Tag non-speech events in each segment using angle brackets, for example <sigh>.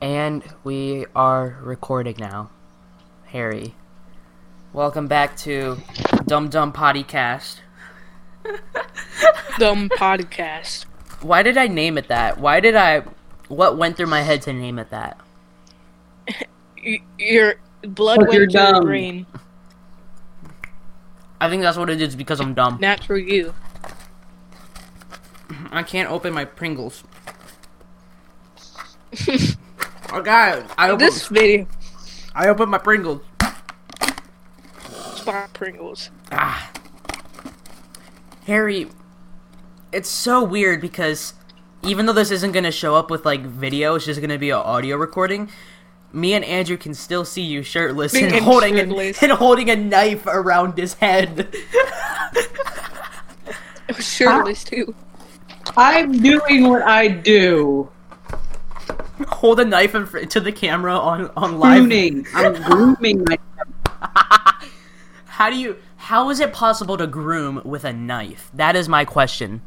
And we are recording now. Harry. Welcome back to Dum Dum Podcast. <laughs> Dumb podcast. Why did I name it that? Why did I. What went through my head to name it that? Your blood went to your brain. I think that's what it is because I'm dumb. Natural you. I can't open my Pringles. <laughs> oh god, I opened, This video. I opened my Pringles. Spot Pringles. Ah. Harry, it's so weird because even though this isn't going to show up with like video, it's just going to be an audio recording. Me and Andrew can still see you shirtless Being and holding a, and holding a knife around his head. <laughs> <laughs> Shirtless too. I'm doing what I do. Hold a knife in fr- to the camera on on live. Pruning. I'm grooming my. <laughs> How do you? How is it possible to groom with a knife? That is my question.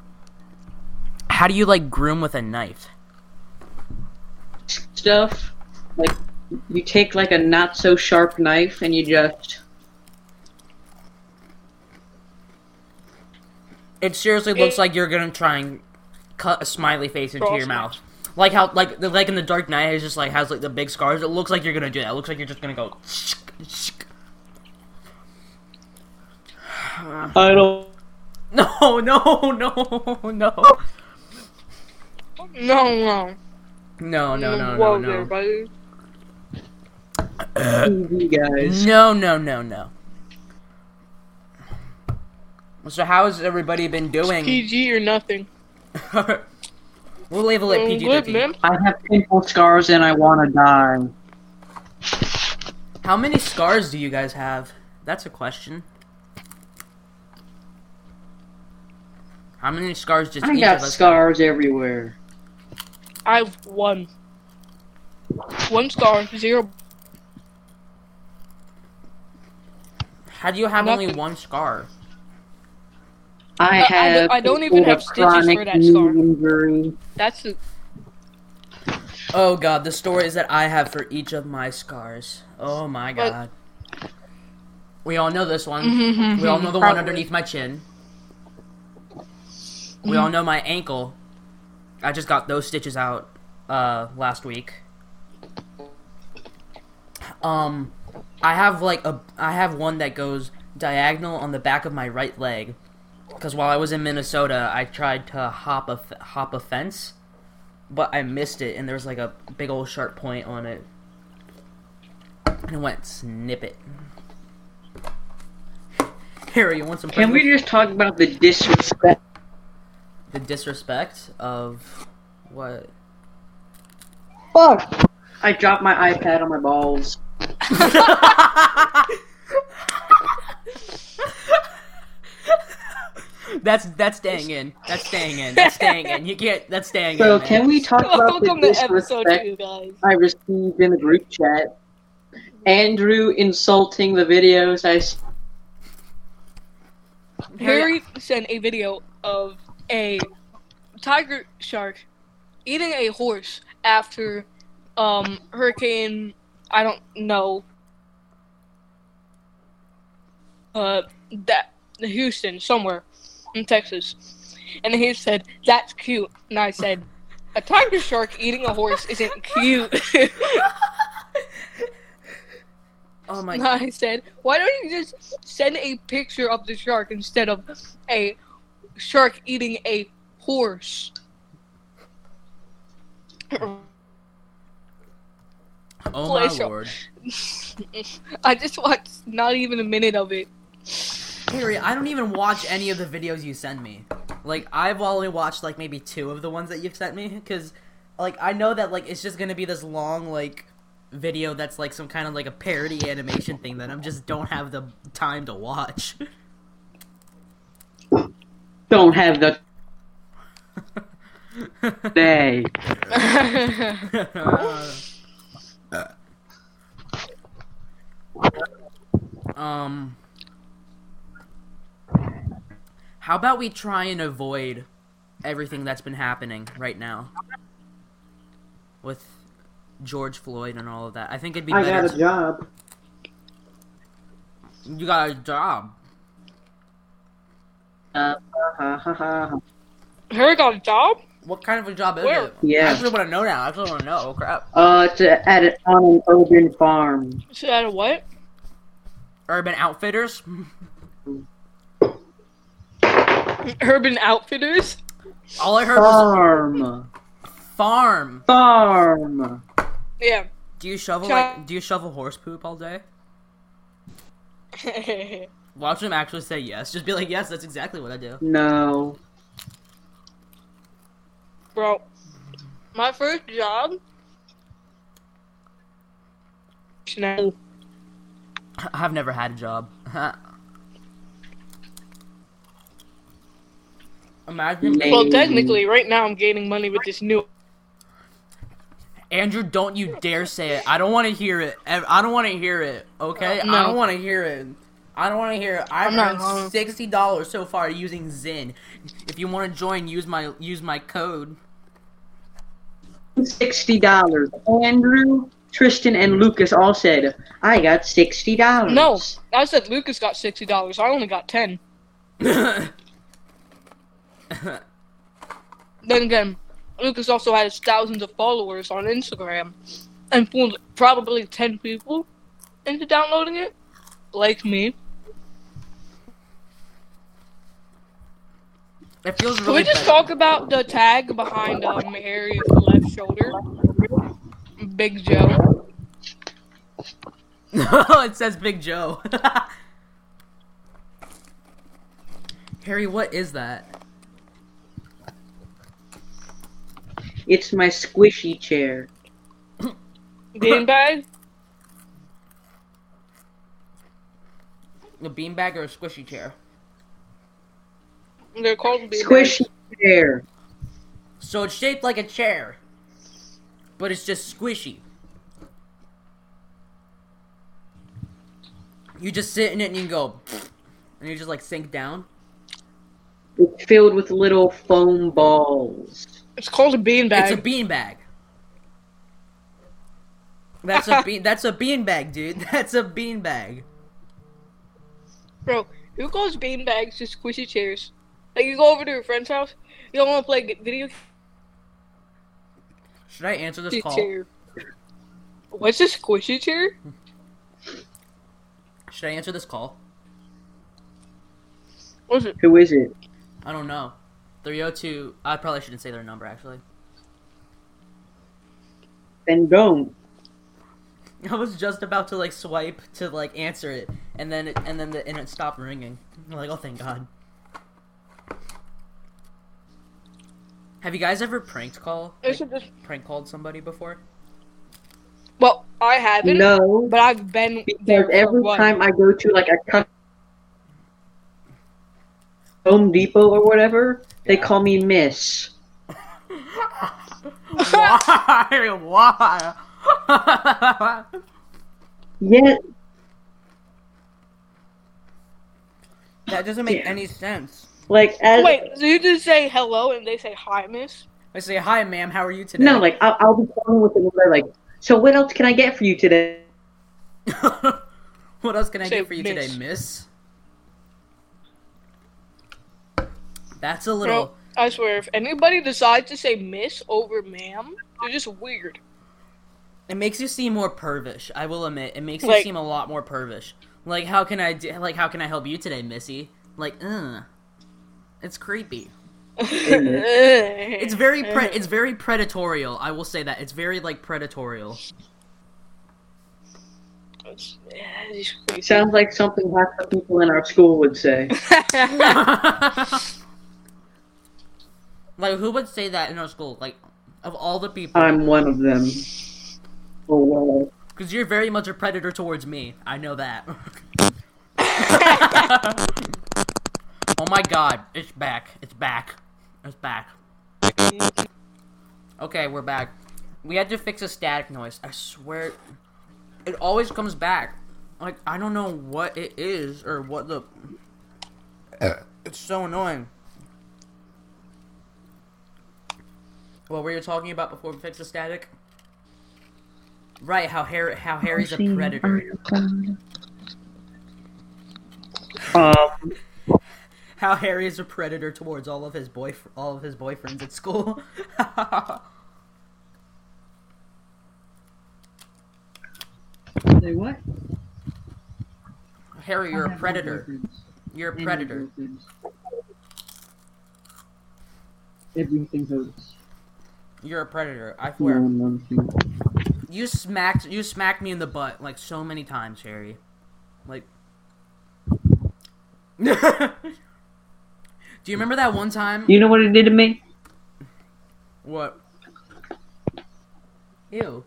How do you like groom with a knife? stuff. Like you take like a not so sharp knife and you just It seriously looks It- like you're gonna try and cut a smiley face into your mouth. Match. Like how like the- like in the Dark Knight, it's just like has like the big scars. It looks like you're gonna do that. It looks like you're just gonna go. I don't. <sighs> No, no, no, no, No, no. no, no, no, Whoa no, there, no, buddy. TV guys. no, no, no, no. So how has everybody been doing? PG or nothing. <laughs> we'll label it Mm, PG Good, thirteen. I have pimple scars and I want to die. How many scars do you guys have? That's a question. How many scars does I each got of us scars everywhere. I've one. One star, zero. How do you have only one scar? I I- I have. don't- I don't even have stitches for that scar. Injury. That's the. Oh god, the stories that I have for each of my scars. Oh my But- god. We all know this one. Mm-hmm, We all know the one underneath my chin. We all know my ankle. I just got those stitches out uh last week. Um I have like a I have one that goes diagonal on the back of my right leg. Cuz while I was in Minnesota, I tried to hop a hop a fence, but I missed it and there was like a big old sharp point on it. And it went snip it. <laughs> Harry, you want some Can we just talk about the disrespect? the disrespect of what? Fuck! I dropped my iPad on my balls. <laughs> <laughs> that's that's staying in. That's staying in. That's staying in. You can't. That's staying So in. man. can we talk about the Welcome to episode disrespect two, guys. I received in the group chat? Andrew insulting the videos I. Harry sent a video of a tiger shark eating a horse after um hurricane I don't know uh that Houston somewhere in Texas. And he said, That's cute and I said, A tiger shark eating a horse isn't cute <laughs> Oh my. And I said, Why don't you just send a picture of the shark instead of a shark eating a horse? Oh my lord. <laughs> I just watched not even a minute of it. Harry, I don't even watch any of the videos you send me. Like I've only watched like maybe two of the ones that you've sent me because, like, I know that like it's just gonna be this long like video that's like some kind of like a parody animation thing that I just don't have the time to watch. don't have the day. <laughs> um, how about we try and avoid everything that's been happening right now with George Floyd and all of that. I think it'd be I better. got a job. you got a job. Uh, ha, ha, ha, ha. Her got a job? What kind of a job is Where? it? Yeah. I actually want to know now. I actually want to know. Oh, crap. Uh, to at it on an urban farm. She had a what? Urban Outfitters. <laughs> Urban Outfitters? All I heard was Farm. farm. Farm. Yeah. Do you shovel Cha- like? Do you shovel horse poop all day? <laughs> Watch him actually say yes. Just be like, yes, that's exactly what I do. No. Bro, my first job. No. I've never had a job. <laughs> Imagine. Hey. Well, technically, right now I'm gaining money with this new. Andrew, don't you dare say it. I don't want to hear it. I don't want to hear it. Okay, Uh, no. I don't want to hear it. I don't want to hear it. I've I'm earned sixty dollars so far using Zynn. If you want to join, use my use my code. Sixty dollars. Andrew, Tristan, and Lucas all said, "I got sixty dollars." No, I said Lucas got sixty dollars. I only got ten. <laughs> <laughs> Then again, Lucas also has thousands of followers on Instagram, and fooled probably ten people into downloading it, like me. it feels really Can we just bad. talk about the tag behind um, Harry's left shoulder? Big Joe. No, <laughs> it says Big Joe. <laughs> Harry, what is that? It's my squishy chair. Beanbag? A beanbag or a squishy chair? They're called beanbags. Squishy chair. So it's shaped like a chair, but it's just squishy. You just sit in it and you go, <sniffs> and you just like sink down. It's filled with little foam balls. It's called a beanbag. It's a beanbag. That's a bean. <laughs> That's a beanbag, dude. <laughs> That's a beanbag. Bro, who calls beanbags just squishy chairs? Like you go over to your friend's house, you don't want to play g- video Should I answer this call? chair. What's a squishy chair? Should I answer this call? What's it? Who is it? I don't know. 302. I probably shouldn't say their number actually. Then don't. I was just about to like swipe to like answer it, and then it, and then the and it stopped ringing. I'm like, oh thank God. Have you guys ever pranked call? Like, just. prank called somebody before? Well, I haven't, No. but I've been there Because for every one. time I go to like a Home Depot or whatever, they Yeah. call me Miss. <laughs> Why? Why? Yeah, that doesn't make Yeah. any sense. like as Wait, so you just say hello and they say hi, miss? I say, "Hi, ma'am. How are you today?" no, like I'll, I'll be calling with another like. So what else can I get for you today? <laughs> what else can I Say get for you today, miss. That's a little. Bro, I swear, if anybody decides to say miss over ma'am, they're just weird. It makes you seem more pervish. I will admit, it makes you seem a lot more pervish. Like, how can I do, like how can I help you today, Missy? Like, uh, it's creepy. It's <laughs> it's very pre- it's very predatorial. I will say that it's very like predatorial. <laughs> Sounds like something half the people in our school would say. <laughs> like, who would say that in our school? Like, of all the people, I'm one of them. Oh well. because you're very much a predator towards me. I know that. <laughs> oh my god, it's back. It's back. It's back. Okay, we're back. We had to fix a static noise. I swear, it always comes back. Like I don't know what it is or what the. Uh, it's so annoying. What were you talking about before we fixed the static? Right, how Harry how Harry's a predator. Um, How Harry is a predator towards all of his boy all of his boyfriends at school. <laughs> say what? Harry, you're a predator. You're a predator. Everything hurts. You're a predator. I swear. one loves you. You smacked you smacked me in the butt like so many times, Harry. Like <laughs> Do you remember that one time? You know what it did to me? What? Ew.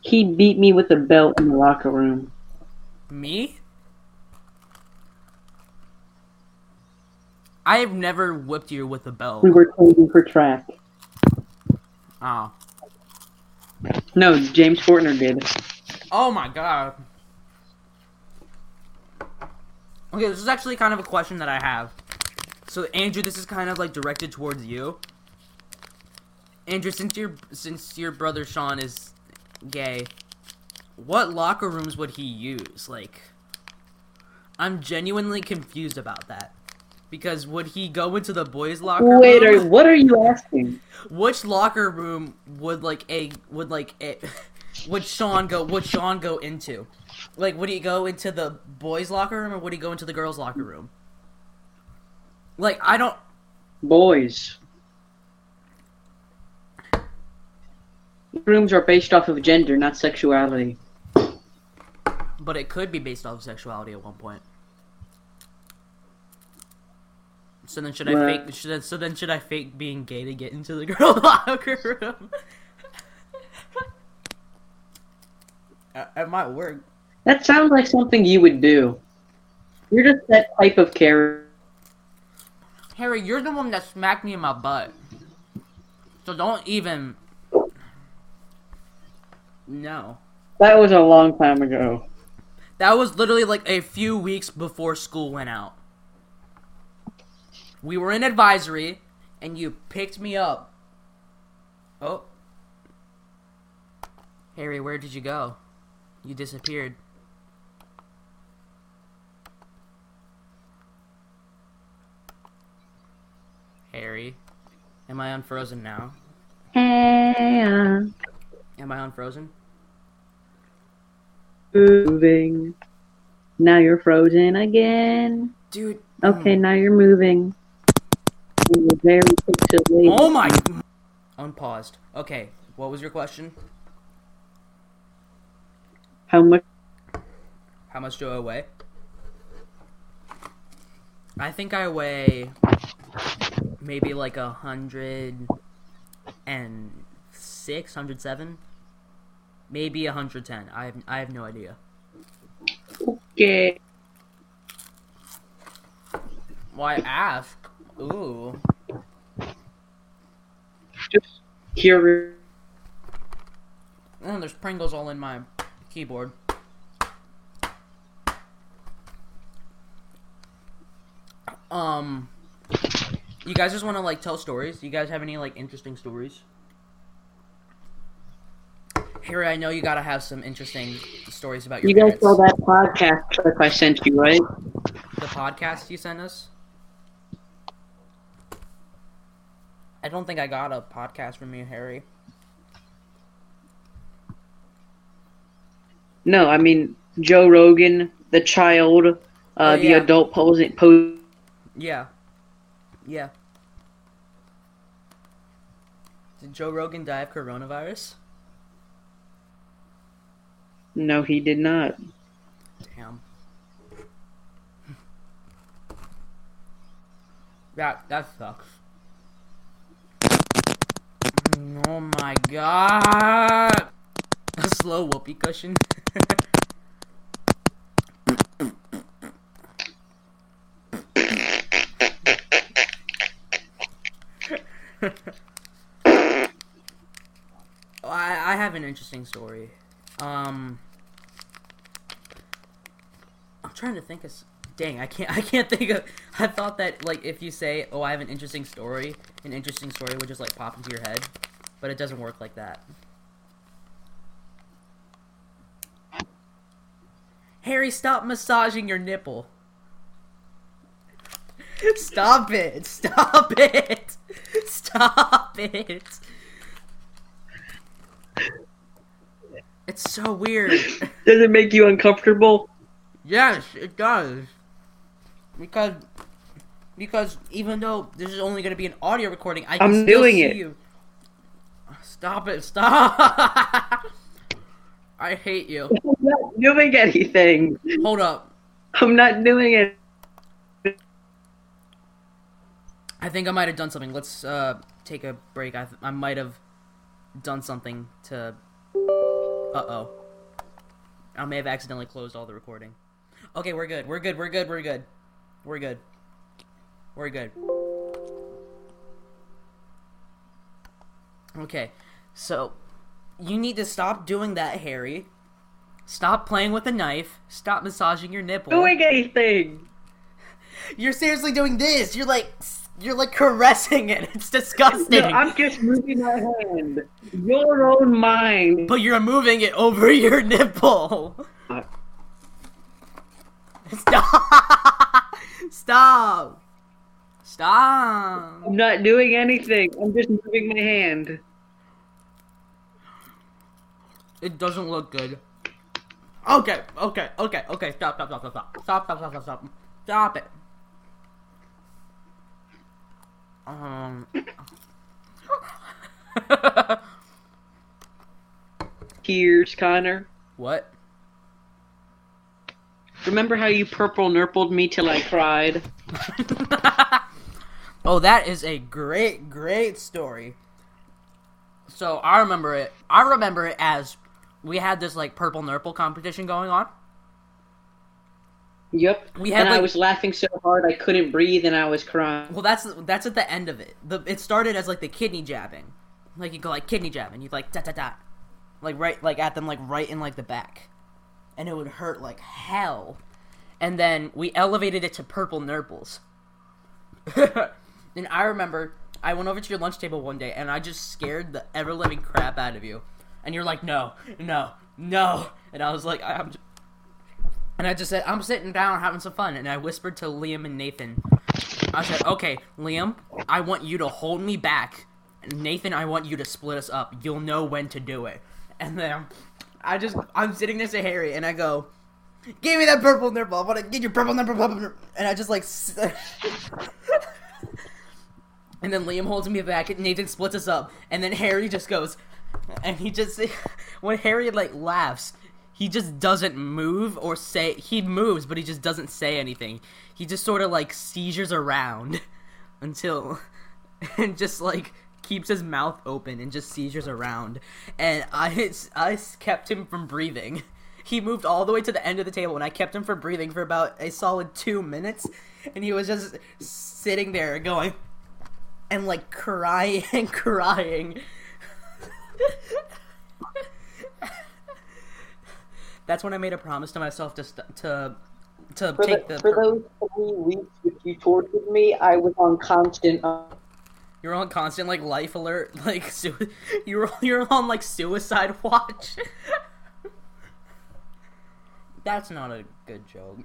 He beat me with a belt in the locker room. Me? I have never whipped you with a belt. We were training for track. Oh. No, James Fortner did. Oh my god. Okay, this is actually kind of a question that I have. So Andrew, this is kind of like directed towards you. Andrew, since your since your brother Sean is gay, what locker rooms would he use? Like I'm genuinely confused about that. Because would he go into the boys' locker Wait, room? are, what are you asking? Which locker room would like a would like a <laughs> would Sean go would Sean go into? Like would he go into the boys locker room or would he go into the girls locker room? Like I don't Boys. Rooms are based off of gender, not sexuality. but it could be based off of sexuality at one point. So then should I fake should I, so then should I fake being gay to get into the <laughs> girl locker room? Uh, it might work. That sounds like something you would do. You're just that type of character. Harry, you're the one that smacked me in my butt. So don't even. No. That was a long time ago. That was literally like a few weeks before school went out. We were in advisory, and you picked me up. Oh. Harry, where did you go? You disappeared. Harry. Am I unfrozen now? And uh, Am I unfrozen? moving. Now you're frozen again. Dude. Okay, mm. now you're moving. You were very pixelated. Oh my. Unpaused. Okay, what was your question? How much? How much do I weigh? I think I weigh maybe like a hundred and six, hundred seven, maybe a hundred ten. I have I have no idea. Okay. Why ask? Ooh. Just curious. Oh, there's Pringles all in my keyboard. Um, you guys just want to like tell stories? You guys have any like interesting stories? Harry, I know you gotta have some interesting stories about your You guys parents. saw that podcast clip I sent you, right? the podcast you sent us. I don't think I got a podcast from you, Harry. No, I mean Joe Rogan, the child, uh, Oh, the adult posing. Pose. Yeah. Yeah. Did Joe Rogan die of coronavirus? No, he did not. Damn. That that sucks. Oh my god! A slow whoopee cushion. <laughs> I I have an interesting story. Um, I'm trying to think of. Dang, I can't. <laughs> I can't think of. I thought that like if you say, "Oh, I have an interesting story," an interesting story would just like pop into your head, but it doesn't work like that. Harry, stop massaging your nipple. Stop it! Stop it! Stop it! It's so weird. Does it make you uncomfortable? Yes, it does. Because because even though this is only going to be an audio recording, I can I'm still doing see it. you. Stop it! Stop! <laughs> I hate you. I'm not doing anything. Hold up. I'm not doing it. I think I might have done something. Let's uh, take a break. I, th- I might have done something to. Uh oh. I may have accidentally closed all the recording. Okay, we're good. We're good. We're good. We're good. We're good. We're good. Okay, so you need to stop doing that, Harry. Stop playing with a knife. Stop massaging your nipple. Doing anything. <laughs> You're seriously doing this. You're like you're like caressing it. It's disgusting. No, I'm just moving my hand. Your own mind. But you're moving it over <laughs> your nipple. Uh. <laughs> Stop. Stop. Stop. I'm not doing anything. I'm just moving my hand. It doesn't look good. Okay, okay, okay, okay. Stop, stop, stop, stop, stop. Stop, stop, stop, stop, stop. Stop it. Um. <laughs> Tears, Connor. what? Remember how you purple nurpled me till I cried? <laughs> oh, that is a great, great story. So I remember it. I remember it as we had this like purple nurple competition going on. Yep. We had, and I was laughing so hard I couldn't breathe and I was crying. Well, that's that's at the end of it. The it started as like the kidney jabbing, like you go like kidney jabbing. You like da da da, like right like at them like right in like the back, and it would hurt like hell. And then we elevated it to purple nurples. <laughs> and I remember I went over to your lunch table one day and I just scared the ever living crap out of you. And you're like, no, no, no. And I was like, I'm. Just... And I just said, I'm sitting down having some fun. And I whispered to Liam and Nathan, I said, okay, Liam, I want you to hold me back. Nathan, I want you to split us up. You'll know when to do it. And then I just, I'm sitting next to Harry and I go, give me that purple nipple. I want to get your purple nipple. purple nipple." And I just like. <laughs> and then Liam holds me back and Nathan splits us up. And then Harry just goes, and he just, <laughs> when Harry like laughs, he just doesn't move or say he moves but he just doesn't say anything. He just sort of like seizures around <laughs> until <laughs> and just like keeps his mouth open and just seizures around. And i i kept him from breathing. He moved all the way to the end of the table and i kept him from breathing for about a solid two minutes. And he was just sitting there going and like crying and <laughs> crying That's when I made a promise to myself to st- to to For, take the, the. for those three weeks which you tortured me, I was on constant. Uh, You're on constant like life alert, <laughs> like su- you're you're on like suicide watch. <laughs> That's not a good joke.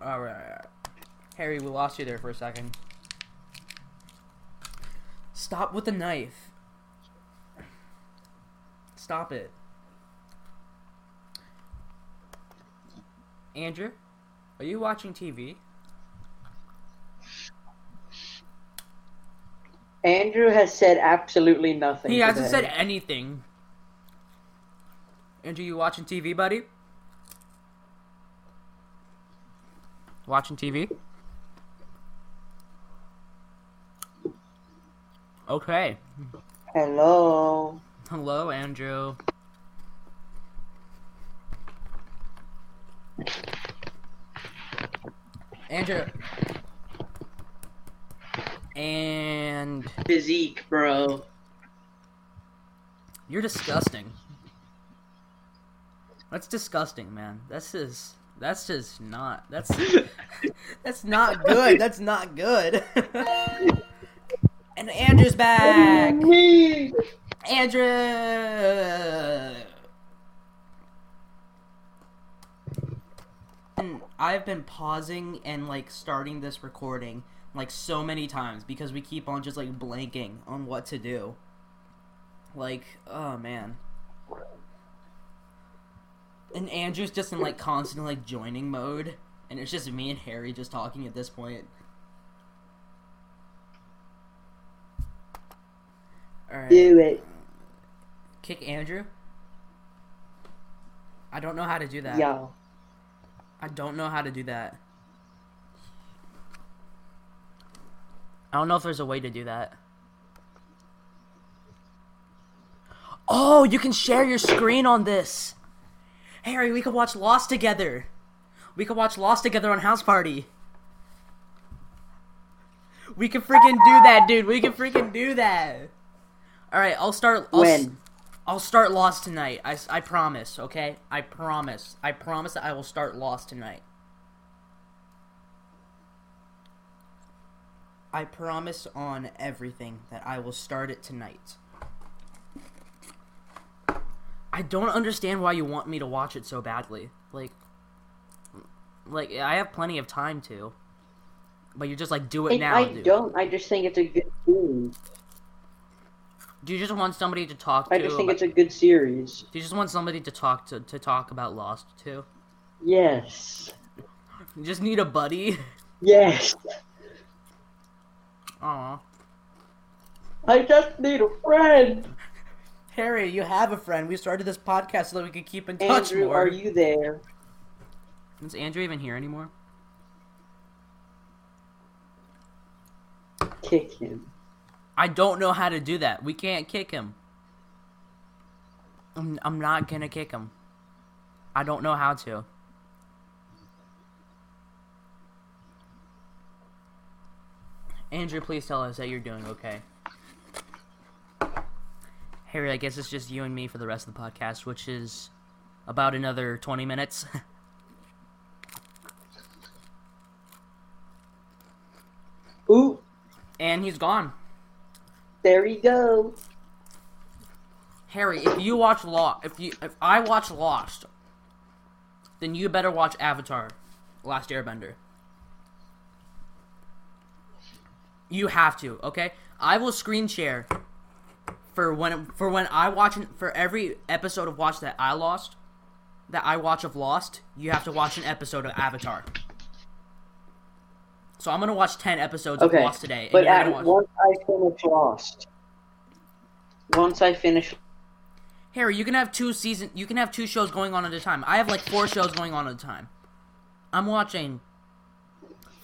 All right, Harry, we lost you there for a second. Stop with the knife. Stop it. Andrew, are you watching TV? Andrew has said absolutely nothing. He hasn't today. said anything. Andrew, you watching TV, buddy? Watching TV? Okay. Hello. Hello, Andrew. Andrew. And Physique, bro. You're disgusting. That's disgusting, man. That's just that's just not. That's <laughs> that's not good. That's not good. <laughs> and Andrew's back. Andrew. And I've been pausing and like starting this recording like so many times because we keep on just like blanking on what to do. Like, oh man. And Andrew's just in like constant like joining mode, and it's just me and Harry just talking at this point. Alright. Do it. Kick Andrew? I don't know how to do that. Yeah. I don't know how to do that. I don't know if there's a way to do that. Oh, you can share your screen on this. Harry, we could watch Lost together. We could watch Lost together on Houseparty. We could freaking do that, dude. We can freaking do that. All right, I'll start. I'll, When? I'll start Lost tonight. I, I promise, okay? I promise. I promise that I will start Lost tonight. I promise on everything that I will start it tonight. I don't understand why you want me to watch it so badly. Like, like I have plenty of time to, but you just like do it I, now. I dude. don't. I just think it's a good. Do you just want somebody to talk to? I just think about- it's a good series. Do you just want somebody to talk to to talk about Lost too? Yes. You just need a buddy. Yes. Aw. I just need a friend. Harry, you have a friend. We started this podcast so that we could keep in touch Andrew, more. are you there? Is Andrew even here anymore? Kick him. I don't know how to do that. We can't kick him. I'm, I'm not gonna kick him. I don't know how to. Andrew, please tell us that you're doing okay. Harry, I guess it's just you and me for the rest of the podcast, which is about another 20 minutes. <laughs> Ooh, and he's gone. there you go. Harry, if you watch Lost, if you if I watch Lost, then you better watch Avatar, Last Airbender. You have to, okay? I will screen share for when for when I watch for every episode of Watch that I lost, that I watch of Lost. You have to watch an episode of Avatar. So I'm gonna watch ten episodes Okay, of Lost today, and But watch. once I finish Lost, once I finish, Harry, you can have two season. You can have two shows going on at a time. I have like four shows going on at a time. I'm watching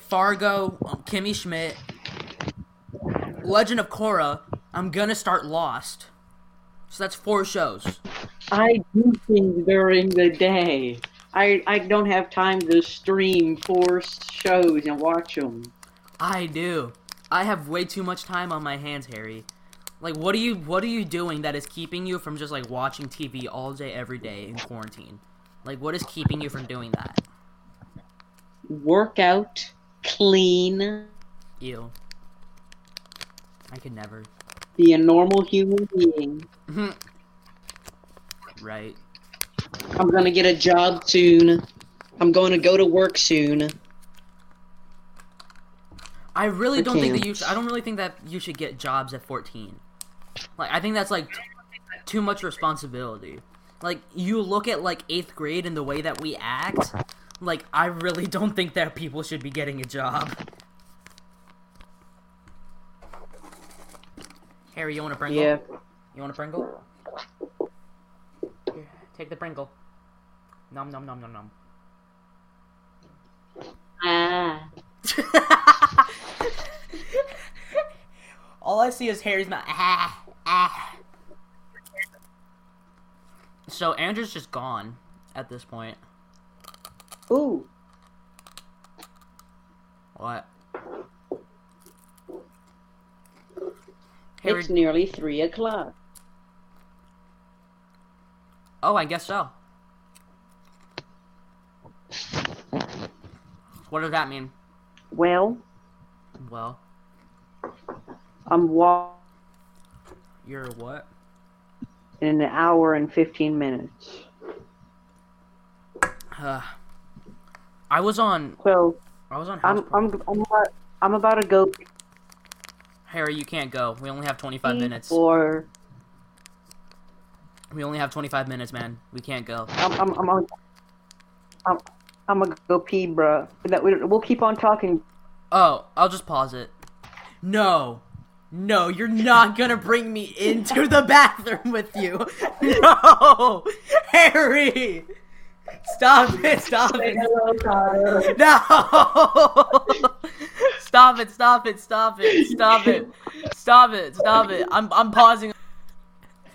Fargo, um, Kimmy Schmidt, Legend of Korra. I'm gonna start Lost. So that's four shows. I do things during the day. I I don't have time to stream four shows and watch them. I do. I have way too much time on my hands, Harry. Like, what are you? What are you doing that is keeping you from just like watching TV all day, every day in quarantine? Like, what is keeping you from doing that? Workout, clean, Ew. I could never. Be a normal human being. <laughs> right. I'm gonna get a job soon. I'm going to go to work soon. I really I don't think that you. Sh- I don't really think that you should get jobs at 14. Like, I think that's like t- too much responsibility. Like, you look at like eighth grade and the way that we act. Like, I really don't think that people should be getting a job. Harry, you want a Pringle? Yeah. You want a Pringle? Here, take the Pringle. Nom nom nom nom nom. Ah. <laughs> All I see is Harry's mouth. Ah, ah. So Andrew's just gone at this point. Ooh. What? It's nearly three o'clock. Oh, I guess so. What does that mean? Well, Well, I'm walking you're what? in an hour and fifteen minutes. Uh, I was on. So I was on. I'm I'm I'm about, I'm about to go Harry, you can't go. We only have 25 minutes. for We only have 25 minutes, man. We can't go. I'm I'm I'm I'm, I'm, I'm gonna go pee, bruh. That we, we'll keep on talking. Oh, I'll just pause it. No. No, you're not gonna bring me into the bathroom with you. No! <laughs> Harry! Stop it, stop it. No! <laughs> Stop it, stop it, stop it, stop it. Stop it, stop it. I'm I'm pausing.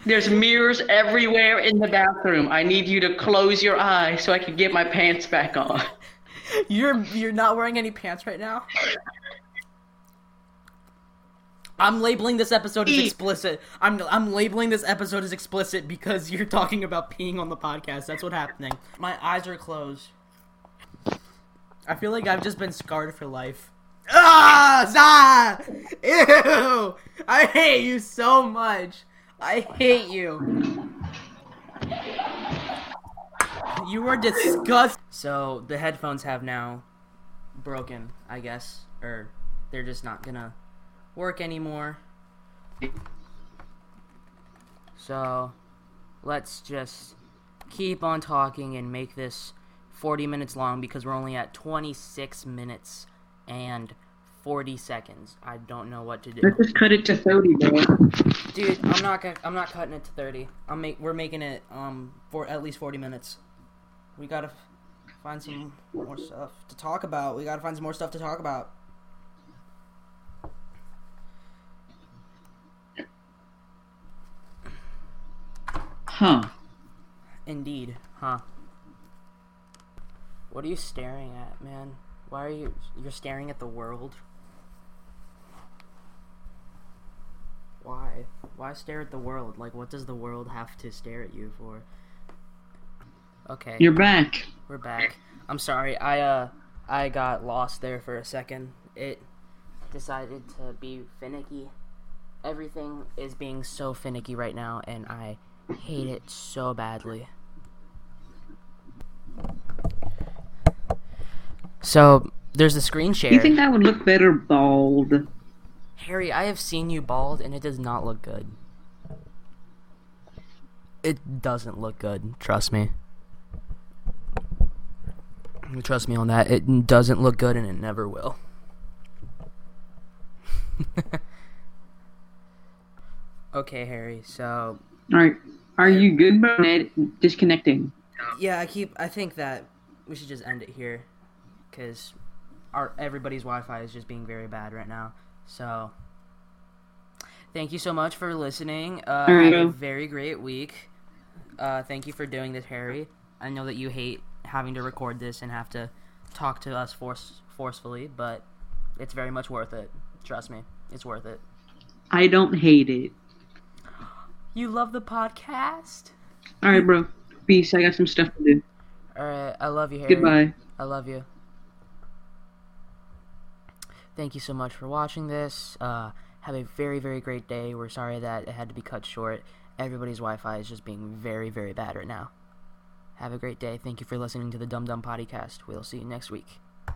There's mirrors everywhere in the bathroom. I need you to close your eyes so I can get my pants back on. <laughs> You're you're not wearing any pants right now? I'm labeling this episode as explicit. I'm I'm labeling this episode as explicit because you're talking about peeing on the podcast. That's what's happening. My eyes are closed. I feel like I've just been scarred for life. Ah, stop! Ew! I hate you so much. I hate you. You are disgusting. So the headphones have now broken, I guess, or they're just not gonna work anymore. So let's just keep on talking and make this 40 minutes long because we're only at 26 minutes and 40 seconds. I don't know what to do. Let's just cut it to thirty, bro. Dude, I'm not gonna, I'm not cutting it to 30. I'm make we're making it um for at least 40 minutes. We got to find some more stuff to talk about. We got to find some more stuff to talk about. Huh? Indeed, huh? What are you staring at, man? Why are you you're staring at the world? Why? Why stare at the world? Like what does the world have to stare at you for? Okay. You're back. We're back. I'm sorry. I uh I got lost there for a second. It decided to be finicky. Everything is being so finicky right now and I hate it so badly. So, there's a screen share. You think I would look better bald? Harry, I have seen you bald and it does not look good. It doesn't look good, trust me. Trust me on that. It doesn't look good and it never will. <laughs> okay, Harry. So, All right. Are you good, bro? Ned, disconnecting. yeah, I keep I think that we should just end it here cuz our everybody's Wi-Fi is just being very bad right now. So, thank you so much for listening. Uh, have a very great week. Uh, thank you for doing this, Harry. I know that you hate having to record this and have to talk to us force forcefully, but it's very much worth it. Trust me, it's worth it. I don't hate it. You love the podcast. All right, bro. Peace. I got some stuff to do. All right, I love you, Harry. Goodbye. I love you. Thank you so much for watching this. Uh, have a very, very great day. We're sorry that it had to be cut short. Everybody's Wi Fi is just being very, very bad right now. Have a great day. Thank you for listening to the Dum Dum Podcast. We'll see you next week.